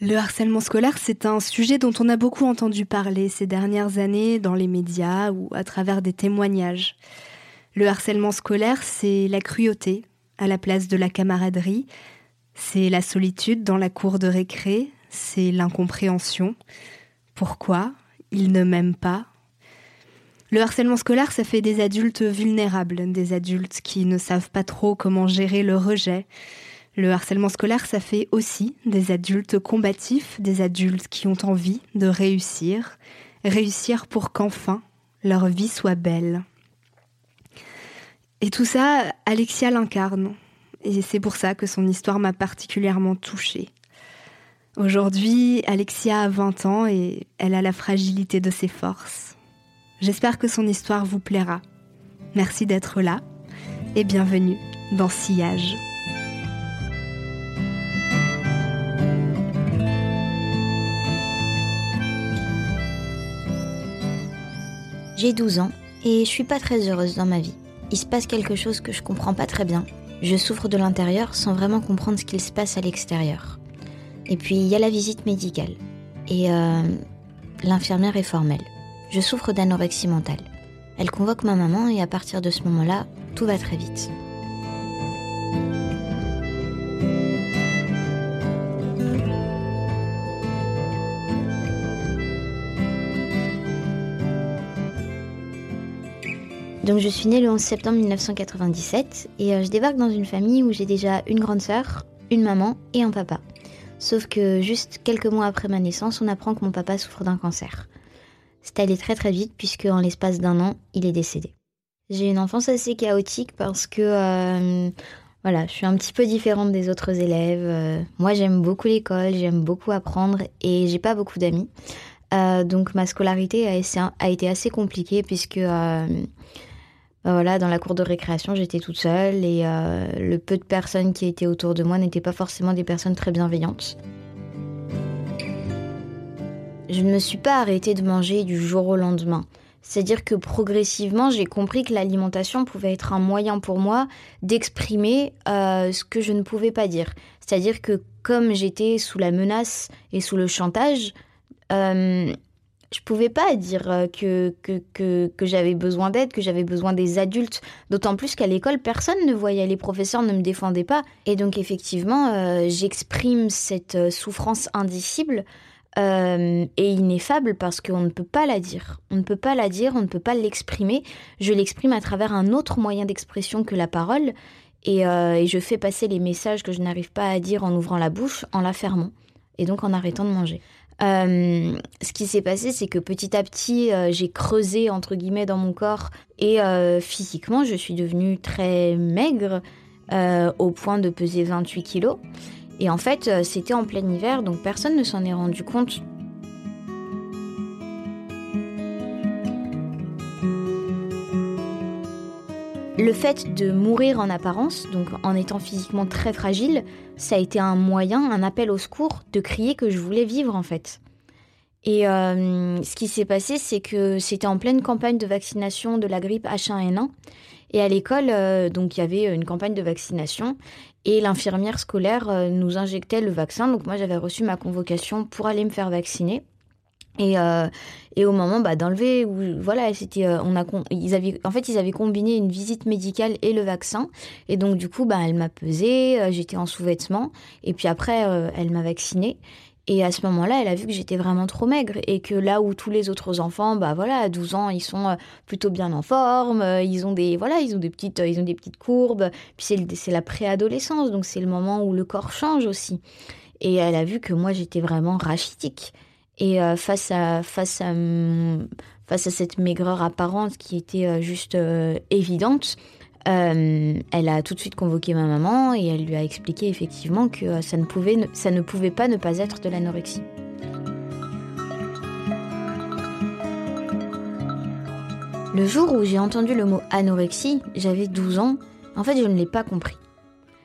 Le harcèlement scolaire, c'est un sujet dont on a beaucoup entendu parler ces dernières années dans les médias ou à travers des témoignages. Le harcèlement scolaire, c'est la cruauté à la place de la camaraderie, c'est la solitude dans la cour de récré, c'est l'incompréhension. Pourquoi ils ne m'aiment pas? Le harcèlement scolaire, ça fait des adultes vulnérables, des adultes qui ne savent pas trop comment gérer le rejet, le harcèlement scolaire, ça fait aussi des adultes combatifs, des adultes qui ont envie de réussir, réussir pour qu'enfin leur vie soit belle. Et tout ça, Alexia l'incarne, et c'est pour ça que son histoire m'a particulièrement touchée. Aujourd'hui, Alexia a 20 ans et elle a la fragilité de ses forces. J'espère que son histoire vous plaira. Merci d'être là et bienvenue dans Sillage. J'ai 12 ans et je suis pas très heureuse dans ma vie. Il se passe quelque chose que je comprends pas très bien. Je souffre de l'intérieur sans vraiment comprendre ce qu'il se passe à l'extérieur. Et puis il y a la visite médicale. Et euh, l'infirmière est formelle. Je souffre d'anorexie mentale. Elle convoque ma maman et à partir de ce moment-là, tout va très vite. Donc je suis née le 11 septembre 1997 et euh, je débarque dans une famille où j'ai déjà une grande sœur, une maman et un papa. Sauf que juste quelques mois après ma naissance, on apprend que mon papa souffre d'un cancer. C'est allé très très vite puisque en l'espace d'un an, il est décédé. J'ai une enfance assez chaotique parce que euh, voilà, je suis un petit peu différente des autres élèves. Euh, moi, j'aime beaucoup l'école, j'aime beaucoup apprendre et j'ai pas beaucoup d'amis. donc ma scolarité a, été assez compliquée puisque voilà, dans la cour de récréation, j'étais toute seule et euh, le peu de personnes qui étaient autour de moi n'étaient pas forcément des personnes très bienveillantes. Je ne me suis pas arrêtée de manger du jour au lendemain. C'est-à-dire que progressivement, j'ai compris que l'alimentation pouvait être un moyen pour moi d'exprimer euh, ce que je ne pouvais pas dire. C'est-à-dire que comme j'étais sous la menace et sous le chantage, euh, je pouvais pas dire euh, que, que, que, j'avais besoin d'aide, que j'avais besoin des adultes. D'autant plus qu'à l'école, personne ne voyait, les professeurs ne me défendaient pas. Et donc effectivement, euh, j'exprime cette euh, souffrance indicible et ineffable parce qu'on ne peut pas la dire. On ne peut pas la dire, on ne peut pas l'exprimer. Je l'exprime à travers un autre moyen d'expression que la parole. Et, et je fais passer les messages que je n'arrive pas à dire en ouvrant la bouche, en la fermant. Et donc en arrêtant de manger. Euh, ce qui s'est passé, c'est que petit à petit, euh, j'ai creusé entre guillemets dans mon corps et euh, physiquement, je suis devenue très maigre au point de peser 28 kilos. Et en fait, c'était en plein hiver, donc personne ne s'en est rendu compte Le fait de mourir en apparence, donc en étant physiquement très fragile, ça a été un moyen, un appel au secours de crier que je voulais vivre en fait. Et euh, ce qui s'est passé, c'est que c'était en pleine campagne de vaccination de la grippe H1N1. Et à l'école, euh, donc il y avait une campagne de vaccination et l'infirmière scolaire euh, nous injectait le vaccin. Donc moi, j'avais reçu ma convocation pour aller me faire vacciner. Et, et au moment bah, d'enlever, voilà, c'était, euh, on a, ils avaient, en fait, ils avaient combiné une visite médicale et le vaccin. Et donc, du coup, bah, elle m'a pesé, euh, j'étais en sous-vêtements. Et puis après, elle m'a vaccinée. Et à ce moment-là, elle a vu que j'étais vraiment trop maigre et que là où tous les autres enfants, bah voilà, à 12 ans, ils sont plutôt bien en forme, ils ont des voilà, ils ont des petites ils ont des petites courbes, puis c'est la préadolescence, donc c'est le moment où le corps change aussi. Et elle a vu que moi j'étais vraiment rachitique. Et euh, face à face à mm, face à cette maigreur apparente qui était euh, juste euh, évidente, elle a tout de suite convoqué ma maman et elle lui a expliqué effectivement que ça ne pouvait ça ne pouvait pas ne pas être de l'anorexie. Le jour où j'ai entendu le mot anorexie, j'avais 12 ans. En fait, je ne l'ai pas compris.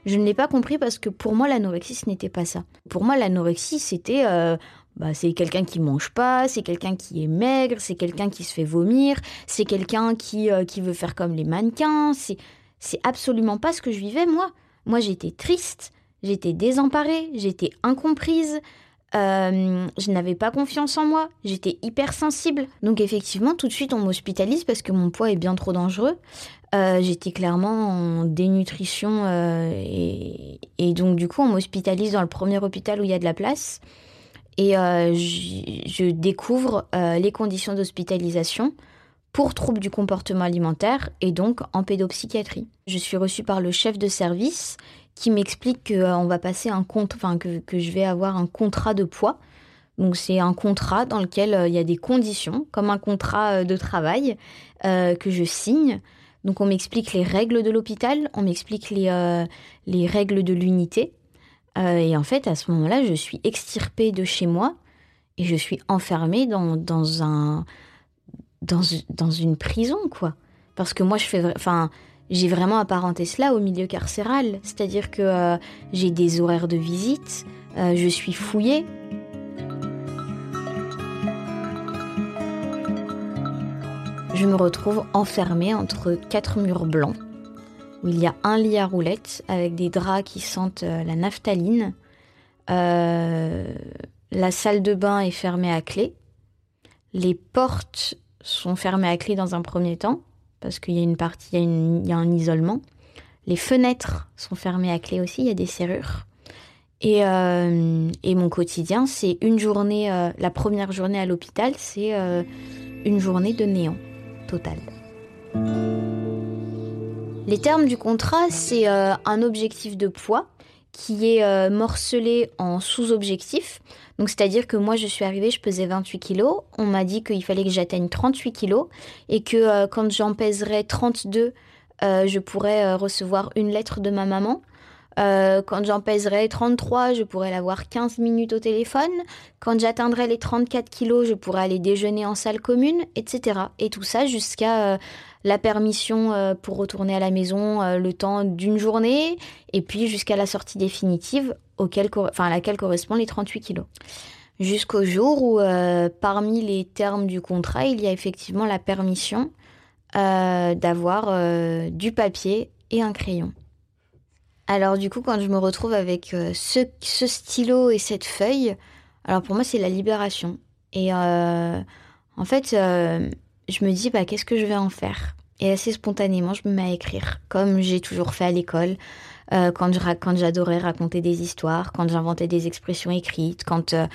Je ne l'ai pas compris parce que pour moi, l'anorexie, ce n'était pas ça. Pour moi, l'anorexie, c'était bah, c'est quelqu'un qui mange pas, c'est quelqu'un qui est maigre, c'est quelqu'un qui se fait vomir, c'est quelqu'un qui, euh, qui veut faire comme les mannequins. C'est, c'est absolument pas ce que je vivais, moi. Moi, j'étais triste, j'étais désemparée, j'étais incomprise, euh, je n'avais pas confiance en moi, j'étais hypersensible. Donc, effectivement, tout de suite, on m'hospitalise parce que mon poids est bien trop dangereux. Euh, j'étais clairement en dénutrition et, et donc, du coup, on m'hospitalise dans le premier hôpital où il y a de la place. Et euh, je, découvre euh, les conditions d'hospitalisation pour troubles du comportement alimentaire et donc en pédopsychiatrie. Je suis reçue par le chef de service qui m'explique qu'on euh, va passer un que, que, je vais avoir un contrat de poids. Donc c'est un contrat dans lequel il y a des conditions, comme un contrat de travail que je signe. Donc on m'explique les règles de l'hôpital, on m'explique les règles de l'unité. Euh, et en fait, à ce moment-là, je suis extirpée de chez moi et je suis enfermée dans, dans, un, dans, dans une prison, quoi. Parce que moi, je fais, enfin, j'ai vraiment apparenté cela au milieu carcéral. C'est-à-dire que euh, j'ai des horaires de visite, euh, je suis fouillée. Je me retrouve enfermée entre quatre murs blancs où il y a un lit à roulettes avec des draps qui sentent euh, la naphtaline. Euh, la salle de bain est fermée à clé. Les portes sont fermées à clé dans un premier temps, parce qu'il y a une partie, il y a, un isolement. Les fenêtres sont fermées à clé aussi, il y a des serrures. Et, euh, mon quotidien, c'est une journée, la première journée à l'hôpital, c'est une journée de néant total. Les termes du contrat, c'est euh, un objectif de poids qui est euh, morcelé en sous-objectifs. Donc c'est-à-dire que moi je suis arrivée, je pesais 28 kilos, on m'a dit qu'il fallait que j'atteigne 38 kilos et que euh, quand j'en pèserais 32, je pourrais recevoir une lettre de ma maman. quand j'en pèserais 33, je pourrais l'avoir 15 minutes au téléphone. Quand j'atteindrais les 34 kilos, je pourrais aller déjeuner en salle commune, etc. Et tout ça jusqu'à la permission euh, pour retourner à la maison euh, le temps d'une journée, et puis jusqu'à la sortie définitive auquel, enfin, à laquelle correspondent les 38 kilos. Jusqu'au jour où, euh, parmi les termes du contrat, il y a effectivement la permission d'avoir du papier et un crayon. Alors du coup, quand je me retrouve avec ce, ce, stylo et cette feuille, alors pour moi, c'est la libération. Et en fait, je me dis, bah, qu'est-ce que je vais en faire? Et assez spontanément, je me mets à écrire, comme j'ai toujours fait à l'école, euh, quand, j'adorais raconter des histoires, quand j'inventais des expressions écrites, quand euh,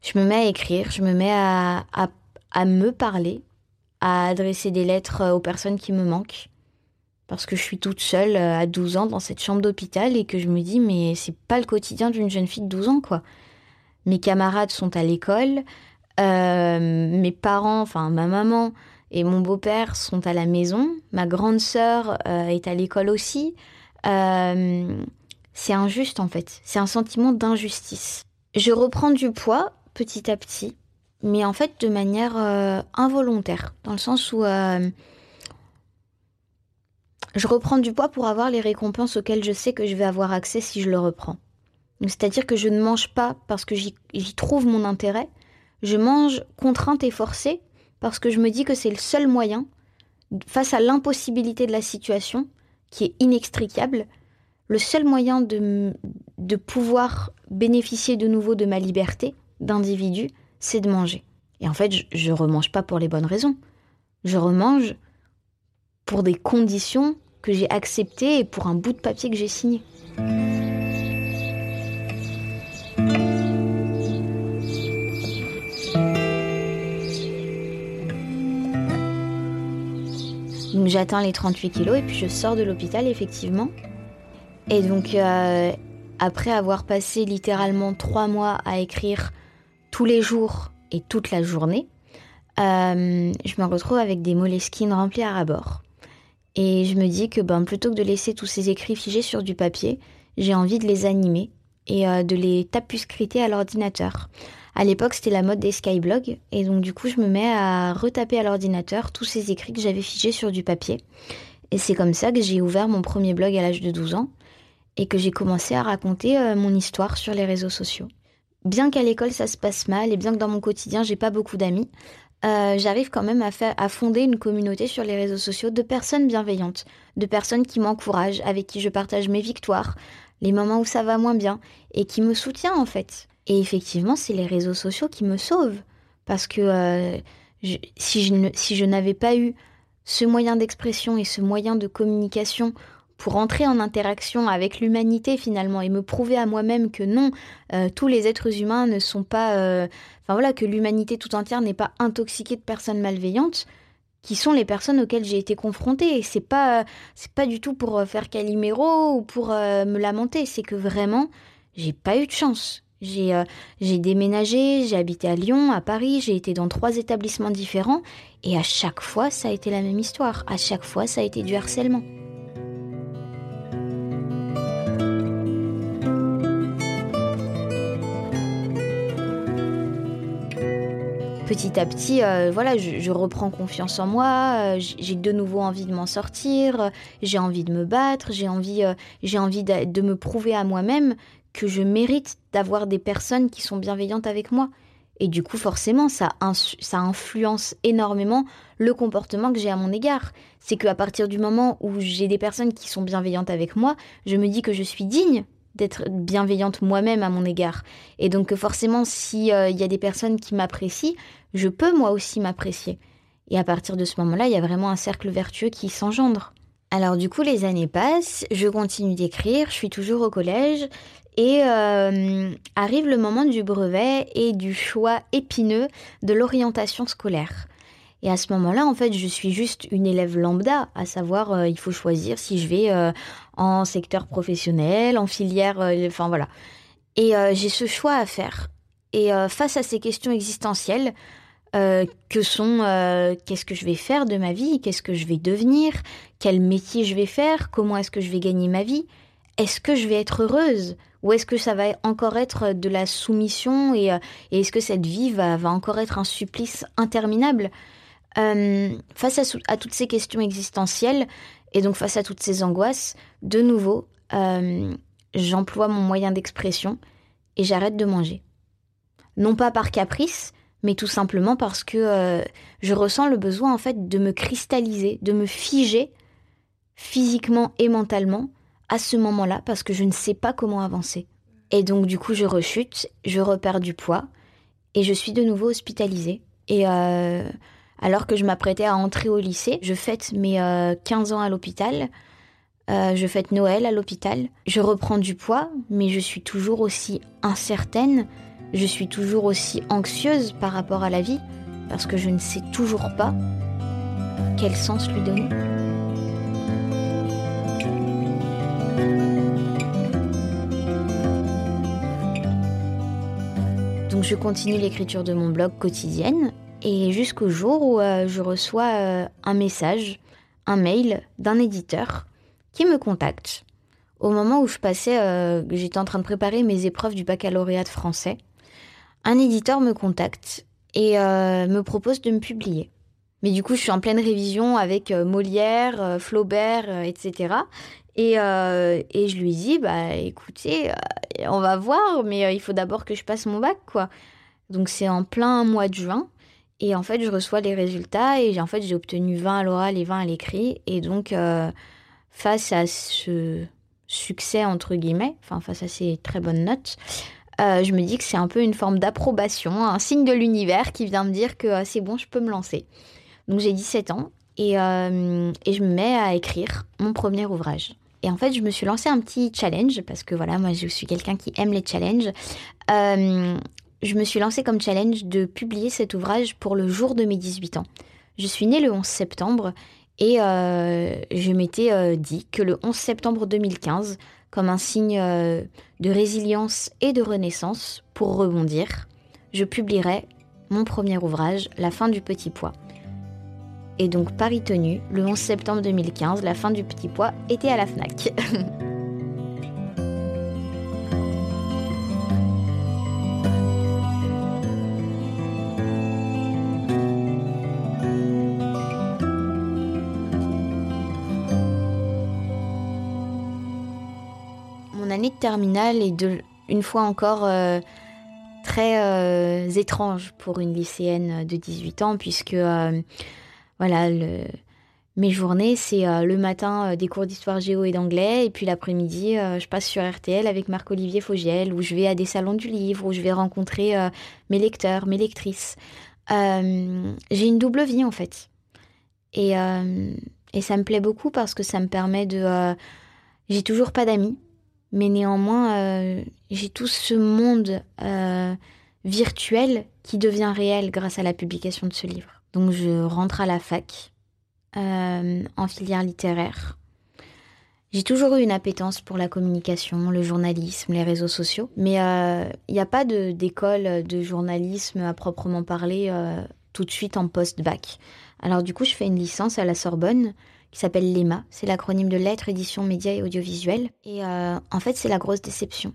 je me mets à écrire, je me mets à, à, me parler, à adresser des lettres aux personnes qui me manquent. Parce que je suis toute seule euh, à 12 ans dans cette chambre d'hôpital et que je me dis, mais c'est pas le quotidien d'une jeune fille de 12 ans, quoi. Mes camarades sont à l'école, euh, mes parents, enfin ma maman et mon beau-père sont à la maison. Ma grande sœur euh, est à l'école aussi. Euh, c'est injuste en fait. C'est un sentiment d'injustice. Je reprends du poids petit à petit, mais en fait de manière involontaire, dans le sens où je reprends du poids pour avoir les récompenses auxquelles je sais que je vais avoir accès si je le reprends. C'est-à-dire que je ne mange pas parce que j'y trouve mon intérêt, je mange contrainte et forcée parce que je me dis que c'est le seul moyen, face à l'impossibilité de la situation, qui est inextricable, le seul moyen de, de pouvoir bénéficier de nouveau de ma liberté d'individu, c'est de manger. Et en fait, je, remange pas pour les bonnes raisons. Je remange pour des conditions que j'ai acceptées et pour un bout de papier que j'ai signé. J'atteins les 38 kilos et puis je sors de l'hôpital effectivement. Et donc euh, après avoir passé littéralement trois mois à écrire tous les jours et toute la journée, euh, je me retrouve avec des moleskines remplis à rabord. Et je me dis que ben, plutôt que de laisser tous ces écrits figés sur du papier, j'ai envie de les animer et euh, de les tapuscriter à l'ordinateur. À l'époque, c'était la mode des skyblogs. Et donc, du coup, je me mets à retaper à l'ordinateur tous ces écrits que j'avais figés sur du papier. Et c'est comme ça que j'ai ouvert mon premier blog à l'âge de 12 ans et que j'ai commencé à raconter euh, mon histoire sur les réseaux sociaux. Bien qu'à l'école ça se passe mal et bien que dans mon quotidien j'ai pas beaucoup d'amis, euh, j'arrive quand même à, faire, à fonder une communauté sur les réseaux sociaux de personnes bienveillantes, de personnes qui m'encouragent, avec qui je partage mes victoires, les moments où ça va moins bien, et qui me soutient en fait. Et effectivement, c'est les réseaux sociaux qui me sauvent. Parce que euh, si je, si je n'avais pas eu ce moyen d'expression et ce moyen de communication pour entrer en interaction avec l'humanité finalement et me prouver à moi-même que non, euh, tous les êtres humains ne sont pas, euh, enfin voilà, que l'humanité tout entière n'est pas intoxiquée de personnes malveillantes, qui sont les personnes auxquelles j'ai été confrontée. Et c'est pas, c'est pas du tout pour faire caliméro ou pour me lamenter, c'est que vraiment, j'ai pas eu de chance. J'ai j'ai déménagé, j'ai habité à Lyon, à Paris, j'ai été dans trois établissements différents et à chaque fois ça a été la même histoire. À chaque fois ça a été du harcèlement. petit à petit, euh, voilà, je, reprends confiance en moi, euh, j'ai de nouveau envie de m'en sortir, j'ai envie de me battre, euh, j'ai envie de, me prouver à moi-même que je mérite d'avoir des personnes qui sont bienveillantes avec moi. Et du coup, forcément, ça, influence énormément le comportement que j'ai à mon égard. C'est qu'à partir du moment où j'ai des personnes qui sont bienveillantes avec moi, je me dis que je suis digne d'être bienveillante moi-même à mon égard. Et donc forcément, s'il y a des personnes qui m'apprécient, je peux moi aussi m'apprécier. Et à partir de ce moment-là, il y a vraiment un cercle vertueux qui s'engendre. Alors du coup, les années passent, je continue d'écrire, je suis toujours au collège, et euh, arrive le moment du brevet et du choix épineux de l'orientation scolaire. Et à ce moment-là, en fait, je suis juste une élève lambda, à savoir, euh, il faut choisir si je vais euh, en secteur professionnel, en filière, enfin voilà. Et j'ai ce choix à faire. Et face à ces questions existentielles, que sont qu'est-ce que je vais faire de ma vie, qu'est-ce que je vais devenir, quel métier je vais faire, comment est-ce que je vais gagner ma vie, est-ce que je vais être heureuse ou est-ce que ça va encore être de la soumission et, euh, est-ce que cette vie va, encore être un supplice interminable Face à, toutes ces questions existentielles et donc face à toutes ces angoisses, de nouveau, j'emploie mon moyen d'expression et j'arrête de manger. Non pas par caprice, mais tout simplement parce que euh, je ressens le besoin en fait de me cristalliser, de me figer physiquement et mentalement à ce moment-là parce que je ne sais pas comment avancer. Et donc du coup je rechute, je repère du poids et je suis de nouveau hospitalisée. Et euh, alors que je m'apprêtais à entrer au lycée, je fête mes 15 euh, ans à l'hôpital. je fête Noël à l'hôpital. Je reprends du poids, mais je suis toujours aussi incertaine je suis toujours aussi anxieuse par rapport à la vie parce que je ne sais toujours pas quel sens lui donner. Je continue l'écriture de mon blog quotidienne et jusqu'au jour où euh, je reçois euh, un message, un mail d'un éditeur qui me contacte au moment où je passais, euh, j'étais en train de préparer mes épreuves du baccalauréat de français un éditeur me contacte et me propose de me publier. Mais du coup, je suis en pleine révision avec Molière, Flaubert, etc. Et, et, je lui dis, bah écoutez, on va voir, mais il faut d'abord que je passe mon bac, quoi. Donc c'est en plein mois de juin. Et en fait, je reçois les résultats et en fait, j'ai obtenu 20 à l'oral et 20 à l'écrit. Et donc, face à ce succès, entre guillemets, enfin, face à ces très bonnes notes, euh, je me dis que c'est un peu une forme d'approbation, un signe de l'univers qui vient me dire que euh, c'est bon, je peux me lancer. Donc j'ai 17 ans et, euh, et, je me mets à écrire mon premier ouvrage. Et en fait, je me suis lancé un petit challenge parce que voilà, moi je suis quelqu'un qui aime les challenges. je me suis lancé comme challenge de publier cet ouvrage pour le jour de mes 18 ans. Je suis née le 11 septembre et je m'étais dit que le 11 septembre 2015, comme un signe euh, de résilience et de renaissance pour rebondir, je publierai mon premier ouvrage, La fin du petit pois. Et donc Paris Tenue, le 11 septembre 2015, la fin du petit pois était à la FNAC. Mon année de terminale est une fois encore euh, très euh, étrange pour une lycéenne de 18 ans puisque... Euh, voilà, mes journées, c'est le matin des cours d'histoire géo et d'anglais, et puis l'après-midi, je passe sur RTL avec Marc-Olivier Fogiel, où je vais à des salons du livre, où je vais rencontrer mes lecteurs, mes lectrices. J'ai une double vie en fait. Et, et ça me plaît beaucoup parce que ça me permet de j'ai toujours pas d'amis, mais néanmoins, euh, j'ai tout ce monde euh, virtuel qui devient réel grâce à la publication de ce livre. Donc je rentre à la fac euh, en filière littéraire. J'ai toujours eu une appétence pour la communication, le journalisme, les réseaux sociaux, mais il n'y a pas d'école de, journalisme à proprement parler tout de suite en post-bac. Alors du coup, je fais une licence à la Sorbonne qui s'appelle l'EMA. C'est l'acronyme de Lettres, Édition, Médias et Audiovisuel. Et euh, en fait, c'est la grosse déception.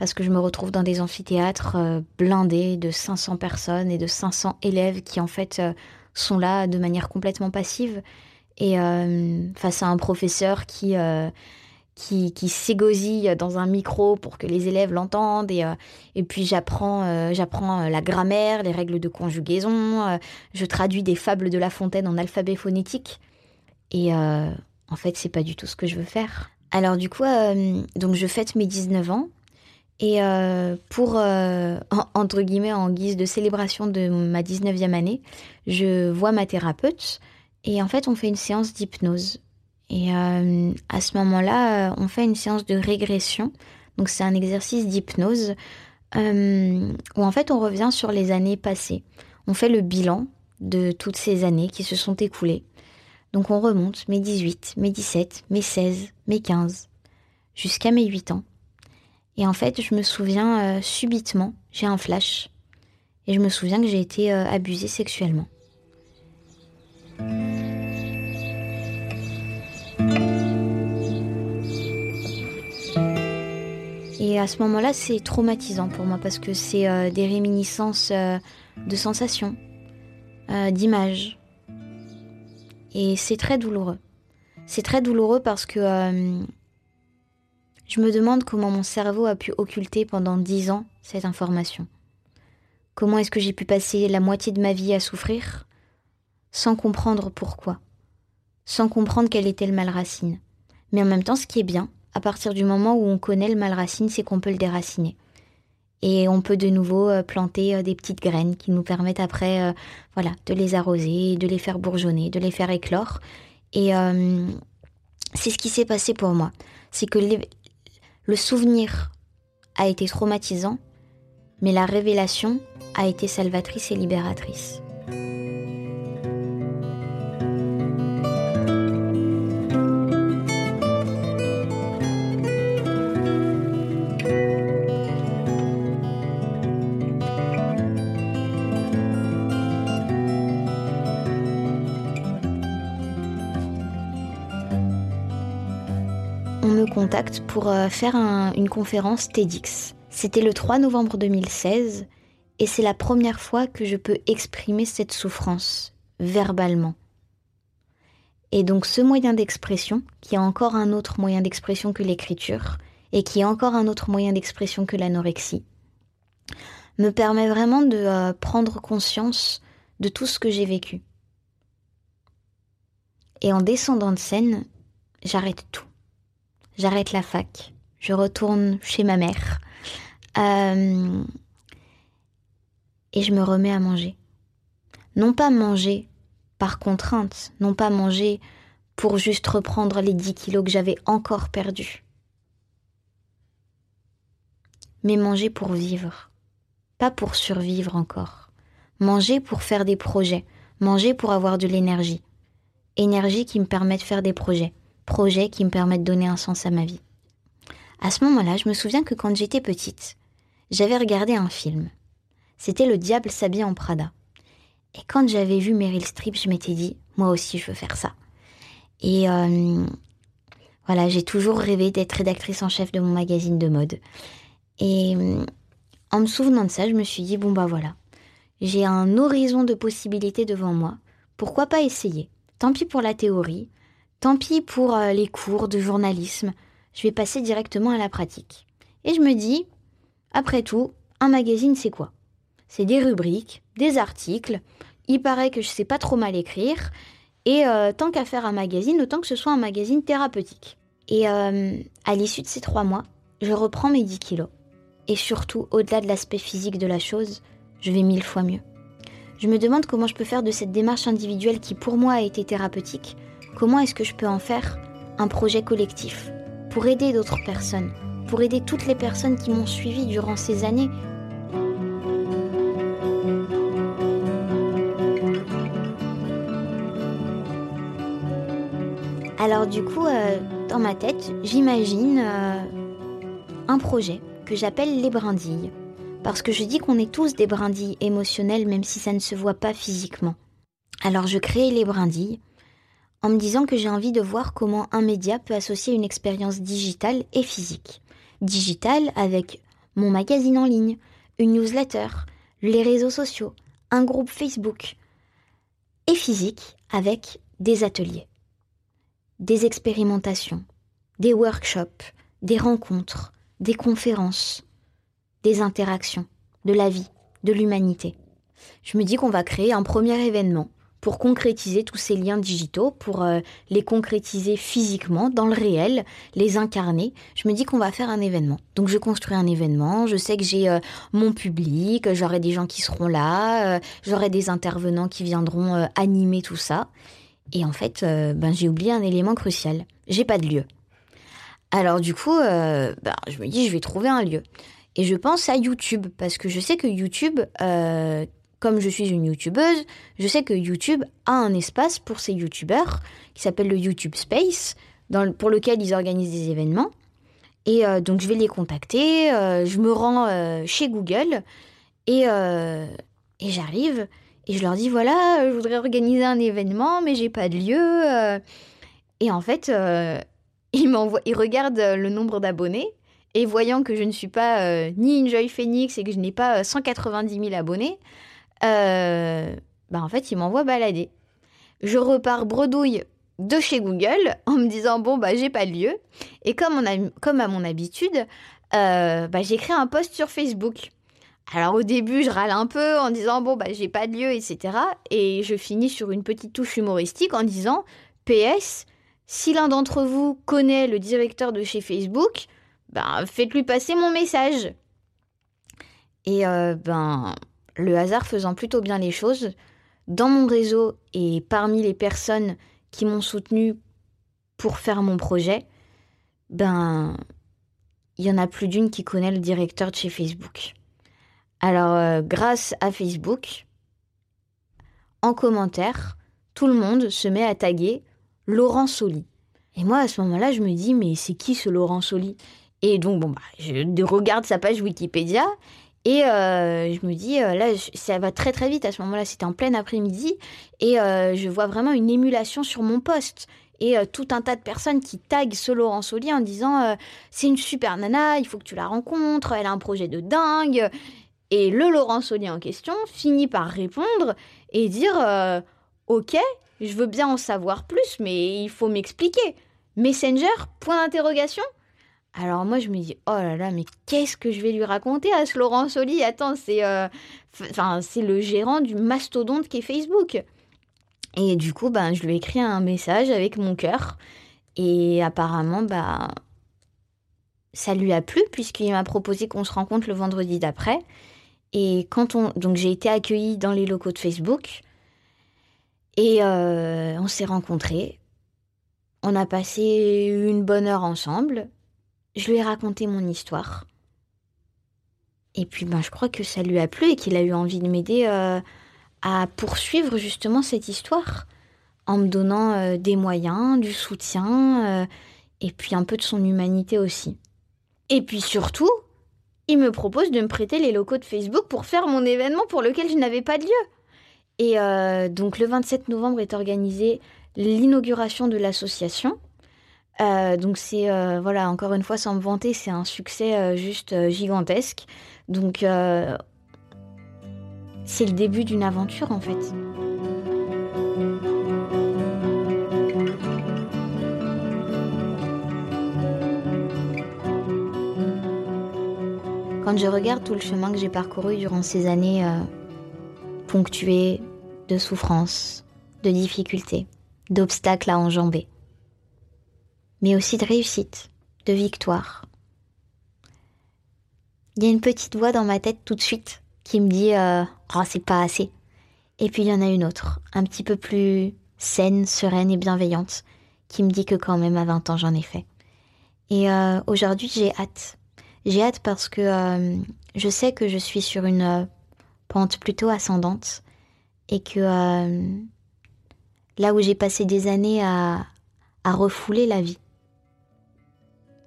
Parce que je me retrouve dans des amphithéâtres euh, blindés de 500 personnes et de 500 élèves qui, en fait, euh, sont là de manière complètement passive. Et face à un professeur qui, qui, qui s'égosille dans un micro pour que les élèves l'entendent. Et, et puis, j'apprends, j'apprends la grammaire, les règles de conjugaison. je traduis des fables de La Fontaine en alphabet phonétique. Et euh, en fait, c'est pas du tout ce que je veux faire. Alors du coup, euh, donc je fête mes 19 ans. Et euh, pour, entre guillemets, en guise de célébration de ma 19e année, je vois ma thérapeute. Et en fait, on fait une séance d'hypnose. Et à ce moment-là, on fait une séance de régression. Donc c'est un exercice d'hypnose où en fait on revient sur les années passées. On fait le bilan de toutes ces années qui se sont écoulées. Donc on remonte mes 18, mes 17, mes 16, mes 15, jusqu'à mes 8 ans. Et en fait, je me souviens euh, subitement, j'ai un flash, et je me souviens que j'ai été euh, abusée sexuellement. Et à ce moment-là, c'est traumatisant pour moi parce que c'est euh, des réminiscences de sensations, d'images, et c'est très douloureux. C'est très douloureux parce que je me demande comment mon cerveau a pu occulter pendant dix ans cette information. Comment est-ce que j'ai pu passer la moitié de ma vie à souffrir sans comprendre pourquoi, sans comprendre quelle était le mal racine. Mais en même temps, ce qui est bien, à partir du moment où on connaît le mal racine, c'est qu'on peut le déraciner. Et on peut de nouveau euh, planter euh, des petites graines qui nous permettent après euh, voilà, de les arroser, de les faire bourgeonner, de les faire éclore. Et c'est ce qui s'est passé pour moi. C'est que le souvenir a été traumatisant, mais la révélation a été salvatrice et libératrice. Contact pour euh, faire une conférence TEDx. C'était le 3 novembre 2016 et c'est la première fois que je peux exprimer cette souffrance verbalement. Et donc ce moyen d'expression, qui est encore un autre moyen d'expression que l'écriture, et qui est encore un autre moyen d'expression que l'anorexie, me permet vraiment de euh, prendre conscience de tout ce que j'ai vécu. Et en descendant de scène, j'arrête tout j'arrête la fac, je retourne chez ma mère euh, et je me remets à manger. Non pas manger par contrainte, non pas manger pour juste reprendre les 10 kilos que j'avais encore perdus, mais manger pour vivre, pas pour survivre encore. Manger pour faire des projets, manger pour avoir de l'énergie. Énergie qui me permet de faire des projets projets qui me permettent de donner un sens à ma vie. À ce moment-là, je me souviens que quand j'étais petite, j'avais regardé un film. C'était Le Diable s'habille en Prada. Et quand j'avais vu Meryl Streep, je m'étais dit, moi aussi, je veux faire ça. Et euh, voilà, j'ai toujours rêvé d'être rédactrice en chef de mon magazine de mode. Et euh, en me souvenant de ça, je me suis dit, bon bah voilà, j'ai un horizon de possibilités devant moi. Pourquoi pas essayer? Tant pis pour la théorie, Tant pis pour euh, les cours de journalisme. je vais passer directement à la pratique. Et je me dis, après tout, un magazine, c'est quoi? C'est des rubriques, des articles. Il paraît que je sais pas trop mal écrire. Et euh, tant qu'à faire un magazine, autant que ce soit un magazine thérapeutique. Et euh, à l'issue de ces trois mois, je reprends mes 10 kilos. Et surtout, au-delà de l'aspect physique de la chose, je vais mille fois mieux. Je me demande comment je peux faire de cette démarche individuelle qui pour moi a été thérapeutique, comment est-ce que je peux en faire un projet collectif pour aider d'autres personnes, pour aider toutes les personnes qui m'ont suivi durant ces années? Alors du coup, euh, dans ma tête, j'imagine euh, un projet que j'appelle les brindilles parce que je dis qu'on est tous des brindilles émotionnelles même si ça ne se voit pas physiquement. Alors je crée les brindilles en me disant que j'ai envie de voir comment un média peut associer une expérience digitale et physique. Digitale avec mon magazine en ligne, une newsletter, les réseaux sociaux, un groupe Facebook, et physique avec des ateliers, des expérimentations, des workshops, des rencontres, des conférences, des interactions, de la vie, de l'humanité. Je me dis qu'on va créer un premier événement pour concrétiser tous ces liens digitaux, pour euh, les concrétiser physiquement, dans le réel, les incarner. Je me dis qu'on va faire un événement. Donc je construis un événement, je sais que j'ai euh, mon public, j'aurai des gens qui seront là, euh, j'aurai des intervenants qui viendront animer tout ça. Et en fait, ben, j'ai oublié un élément crucial. J'ai pas de lieu. Alors du coup, ben, je me dis, je vais trouver un lieu. Et je pense à YouTube, parce que je sais que YouTube, comme je suis une YouTubeuse, je sais que YouTube a un espace pour ces YouTubeurs qui s'appelle le YouTube Space, pour lequel ils organisent des événements. Et euh, donc je vais les contacter, euh, je me rends chez Google et, j'arrive et je leur dis voilà, je voudrais organiser un événement, mais j'ai pas de lieu. et en fait, ils, ils regardent le nombre d'abonnés et voyant que je ne suis pas euh, ni une Joy Phoenix et que je n'ai pas 190 euh, 000 abonnés, euh, bah en fait, il m'envoie balader. Je repars bredouille de chez Google en me disant bon bah j'ai pas de lieu et comme, à mon habitude bah, j'écris un post sur Facebook alors au début je râle un peu en disant bon bah j'ai pas de lieu etc et je finis sur une petite touche humoristique en disant PS si l'un d'entre vous connaît le directeur de chez Facebook ben, faites-lui passer mon message. Et euh, ben, le hasard faisant plutôt bien les choses, dans mon réseau et parmi les personnes qui m'ont soutenu pour faire mon projet, ben, il y en a plus d'une qui connaît le directeur de chez Facebook. Alors, euh, grâce à Facebook, en commentaire, tout le monde se met à taguer Laurent Soli. Et moi, à ce moment-là, je me dis, mais c'est qui ce Laurent Soli? Et donc, bon, bah, je regarde sa page Wikipédia et euh, je me dis, euh, là, ça va très très vite à ce moment-là, c'était en plein après-midi, et euh, je vois vraiment une émulation sur mon poste. Et tout un tas de personnes qui taguent ce Laurent Soli en disant c'est une super nana, il faut que tu la rencontres, elle a un projet de dingue. Et le Laurent Soli en question finit par répondre et dire ok, je veux bien en savoir plus, mais il faut m'expliquer. Messenger Point d'interrogation alors moi je me dis oh là là mais qu'est-ce que je vais lui raconter à ce Laurent Soli? Attends c'est euh, c'est le gérant du mastodonte qui est Facebook. Et du coup ben je lui ai écrit un message avec mon cœur et apparemment bah ça lui a plu puisqu'il m'a proposé qu'on se rencontre le vendredi d'après. Et quand on donc j'ai été accueillie dans les locaux de Facebook et euh, on s'est rencontrés. On a passé une bonne heure ensemble je lui ai raconté mon histoire. Et puis ben, je crois que ça lui a plu et qu'il a eu envie de m'aider euh, à poursuivre justement cette histoire en me donnant euh, des moyens, du soutien euh, et puis un peu de son humanité aussi. Et puis surtout, il me propose de me prêter les locaux de Facebook pour faire mon événement pour lequel je n'avais pas de lieu. Et donc le 27 novembre est organisée l'inauguration de l'association euh, donc c'est euh, voilà encore une fois sans me vanter c'est un succès euh, juste gigantesque donc c'est le début d'une aventure en fait. Quand je regarde tout le chemin que j'ai parcouru durant ces années ponctuées de souffrances, de difficultés, d'obstacles à enjamber, mais aussi de réussite, de victoire, il y a une petite voix dans ma tête tout de suite qui me dit euh, Oh, c'est pas assez. Et puis il y en a une autre, un petit peu plus saine, sereine et bienveillante, qui me dit que quand même à 20 ans j'en ai fait. Et euh, aujourd'hui j'ai hâte. J'ai hâte parce que euh, je sais que je suis sur une pente plutôt ascendante et que là où j'ai passé des années à refouler la vie,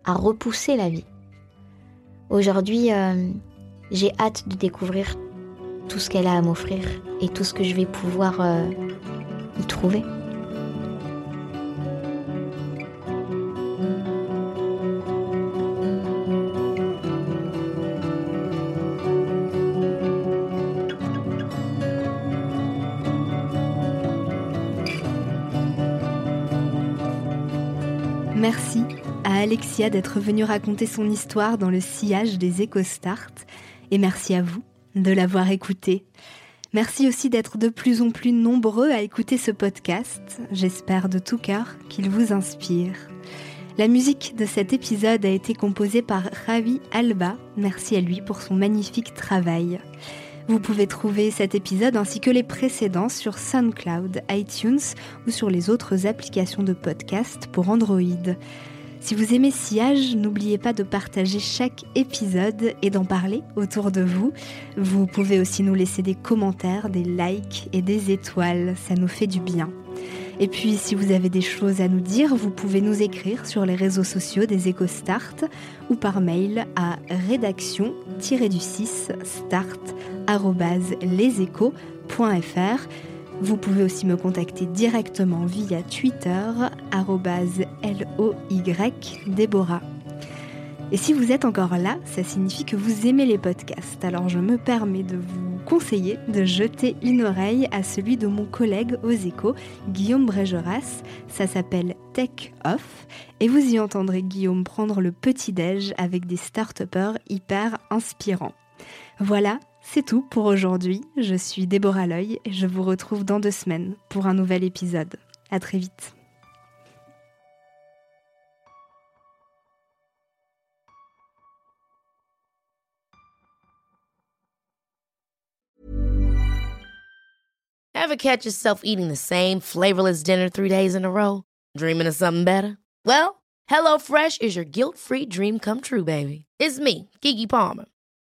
à repousser la vie, Aujourd'hui, euh, j'ai hâte de découvrir tout ce qu'elle a à m'offrir et tout ce que je vais pouvoir euh, y trouver. Alexia d'être venue raconter son histoire dans le sillage des EcoStart. Et merci à vous de l'avoir écouté. Merci aussi d'être de plus en plus nombreux à écouter ce podcast. J'espère de tout cœur qu'il vous inspire. La musique de cet épisode a été composée par Ravi Alba. Merci à lui pour son magnifique travail. Vous pouvez trouver cet épisode ainsi que les précédents sur SoundCloud, iTunes ou sur les autres applications de podcast pour Android. Si vous aimez Sillage, n'oubliez pas de partager chaque épisode et d'en parler autour de vous. Vous pouvez aussi nous laisser des commentaires, des likes et des étoiles, ça nous fait du bien. Et puis, si vous avez des choses à nous dire, vous pouvez nous écrire sur les réseaux sociaux des EcoStart ou par mail à rédaction-du-6 start.leséchos.fr. Vous pouvez aussi me contacter directement via Twitter, LOY Déborah. Et si vous êtes encore là, ça signifie que vous aimez les podcasts. Alors je me permets de vous conseiller de jeter une oreille à celui de mon collègue aux échos, Guillaume Brégeras. Ça s'appelle Tech Off. Et vous y entendrez Guillaume prendre le petit-déj avec des start hyper inspirants. Voilà, c'est tout pour aujourd'hui. Je suis Déborah Loy et je vous retrouve dans deux semaines pour un nouvel épisode. À très vite. Ever catch yourself eating the same flavorless dinner three days in a row? Dreaming of something better? Well, HelloFresh is your guilt-free dream come true, baby. It's me, Kiki Palmer.